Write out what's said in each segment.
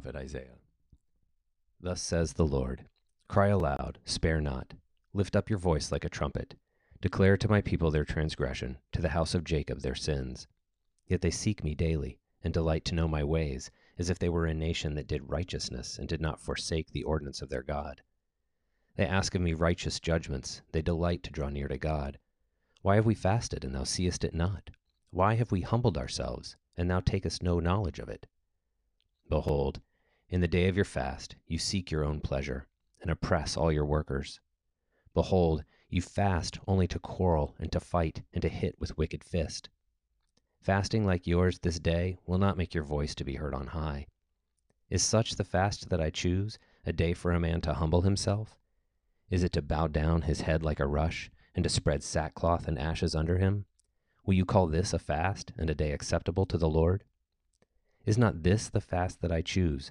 prophet Isaiah. Thus says the Lord Cry aloud, spare not, lift up your voice like a trumpet. Declare to my people their transgression, to the house of Jacob their sins. Yet they seek me daily, and delight to know my ways, as if they were a nation that did righteousness and did not forsake the ordinance of their God. They ask of me righteous judgments, they delight to draw near to God. Why have we fasted, and thou seest it not? Why have we humbled ourselves, and thou takest no knowledge of it? Behold, in the day of your fast, you seek your own pleasure, and oppress all your workers. Behold, you fast only to quarrel, and to fight, and to hit with wicked fist. Fasting like yours this day will not make your voice to be heard on high. Is such the fast that I choose, a day for a man to humble himself? Is it to bow down his head like a rush, and to spread sackcloth and ashes under him? Will you call this a fast, and a day acceptable to the Lord? Is not this the fast that I choose,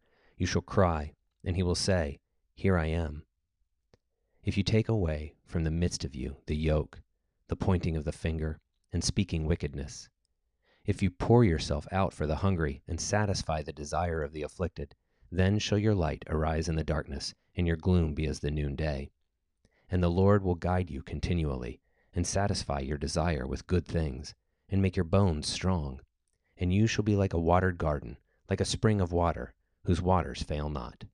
You shall cry, and he will say, Here I am. If you take away from the midst of you the yoke, the pointing of the finger, and speaking wickedness, if you pour yourself out for the hungry and satisfy the desire of the afflicted, then shall your light arise in the darkness, and your gloom be as the noonday. And the Lord will guide you continually, and satisfy your desire with good things, and make your bones strong and you shall be like a watered garden, like a spring of water, whose waters fail not.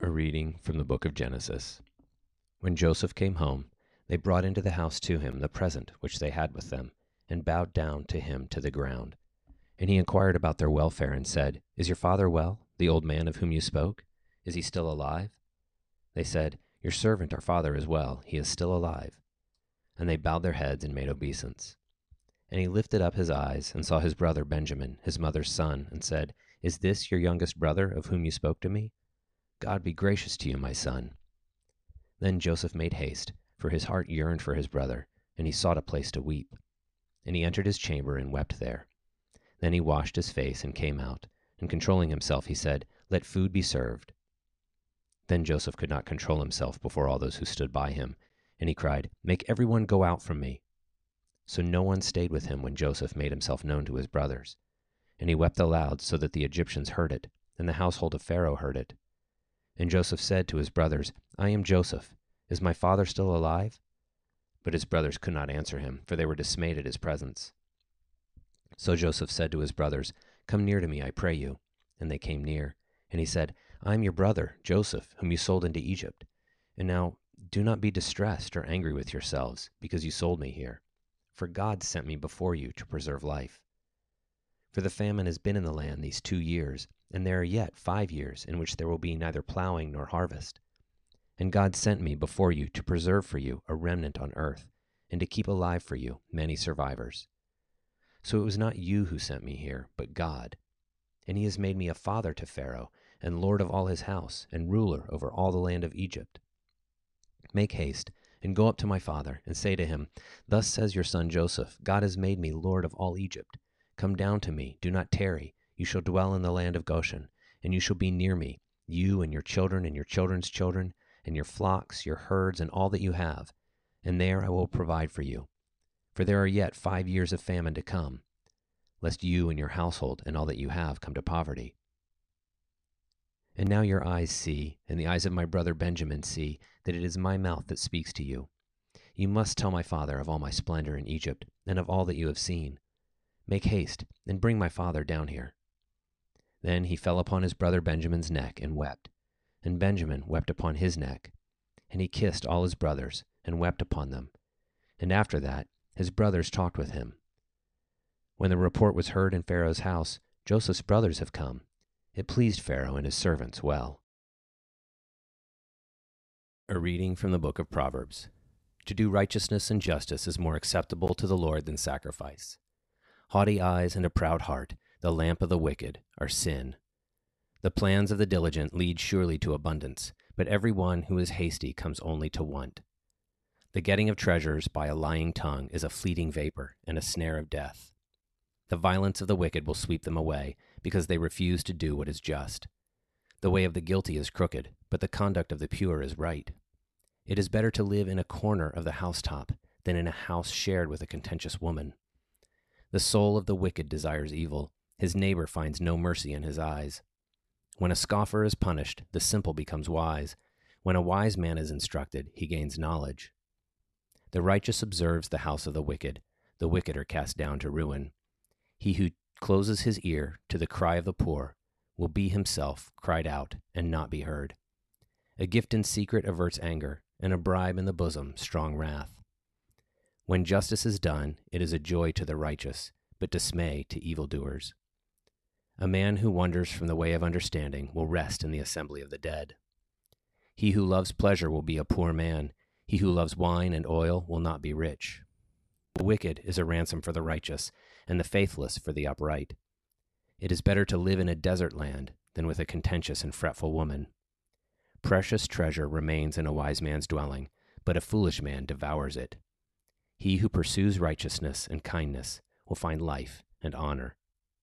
A reading from the book of Genesis. When Joseph came home, they brought into the house to him the present which they had with them, and bowed down to him to the ground. And he inquired about their welfare, and said, Is your father well, the old man of whom you spoke? Is he still alive? They said, Your servant our father is well, he is still alive. And they bowed their heads and made obeisance. And he lifted up his eyes and saw his brother Benjamin, his mother's son, and said, Is this your youngest brother of whom you spoke to me? God be gracious to you, my son. Then Joseph made haste, for his heart yearned for his brother, and he sought a place to weep. And he entered his chamber and wept there. Then he washed his face and came out, and controlling himself, he said, Let food be served. Then Joseph could not control himself before all those who stood by him, and he cried, Make every one go out from me. So no one stayed with him when Joseph made himself known to his brothers. And he wept aloud so that the Egyptians heard it, and the household of Pharaoh heard it. And Joseph said to his brothers, I am Joseph. Is my father still alive? But his brothers could not answer him, for they were dismayed at his presence. So Joseph said to his brothers, Come near to me, I pray you. And they came near. And he said, I am your brother, Joseph, whom you sold into Egypt. And now do not be distressed or angry with yourselves, because you sold me here for God sent me before you to preserve life. For the famine has been in the land these two years, and there are yet five years in which there will be neither plowing nor harvest. And God sent me before you to preserve for you a remnant on earth, and to keep alive for you many survivors. So it was not you who sent me here, but God. And he has made me a father to Pharaoh, and lord of all his house, and ruler over all the land of Egypt. Make haste and go up to my father, and say to him, Thus says your son Joseph, God has made me lord of all Egypt. Come down to me, do not tarry. You shall dwell in the land of Goshen, and you shall be near me, you and your children and your children's children, and your flocks, your herds, and all that you have. And there I will provide for you. For there are yet five years of famine to come, lest you and your household and all that you have come to poverty. And now your eyes see, and the eyes of my brother Benjamin see, that it is my mouth that speaks to you. You must tell my father of all my splendor in Egypt, and of all that you have seen. Make haste, and bring my father down here. Then he fell upon his brother Benjamin's neck and wept. And Benjamin wept upon his neck. And he kissed all his brothers, and wept upon them. And after that, his brothers talked with him. When the report was heard in Pharaoh's house, Joseph's brothers have come it pleased Pharaoh and his servants well. A reading from the book of Proverbs. To do righteousness and justice is more acceptable to the Lord than sacrifice. Haughty eyes and a proud heart, The lamp of the wicked are sin. The plans of the diligent lead surely to abundance, but every one who is hasty comes only to want. The getting of treasures by a lying tongue is a fleeting vapor and a snare of death. The violence of the wicked will sweep them away, because they refuse to do what is just. The way of the guilty is crooked, but the conduct of the pure is right. It is better to live in a corner of the housetop than in a house shared with a contentious woman. The soul of the wicked desires evil, his neighbor finds no mercy in his eyes. When a scoffer is punished, the simple becomes wise. When a wise man is instructed, he gains knowledge. The righteous observes the house of the wicked, the wicked are cast down to ruin. He who closes his ear to the cry of the poor will be himself cried out and not be heard. A gift in secret averts anger, and a bribe in the bosom strong wrath. When justice is done, it is a joy to the righteous, but dismay to evildoers. A man who wanders from the way of understanding will rest in the assembly of the dead. He who loves pleasure will be a poor man. He who loves wine and oil will not be rich. The wicked is a ransom for the righteous, and the faithless for the upright. It is better to live in a desert land than with a contentious and fretful woman. Precious treasure remains in a wise man's dwelling, but a foolish man devours it. He who pursues righteousness and kindness will find life and honor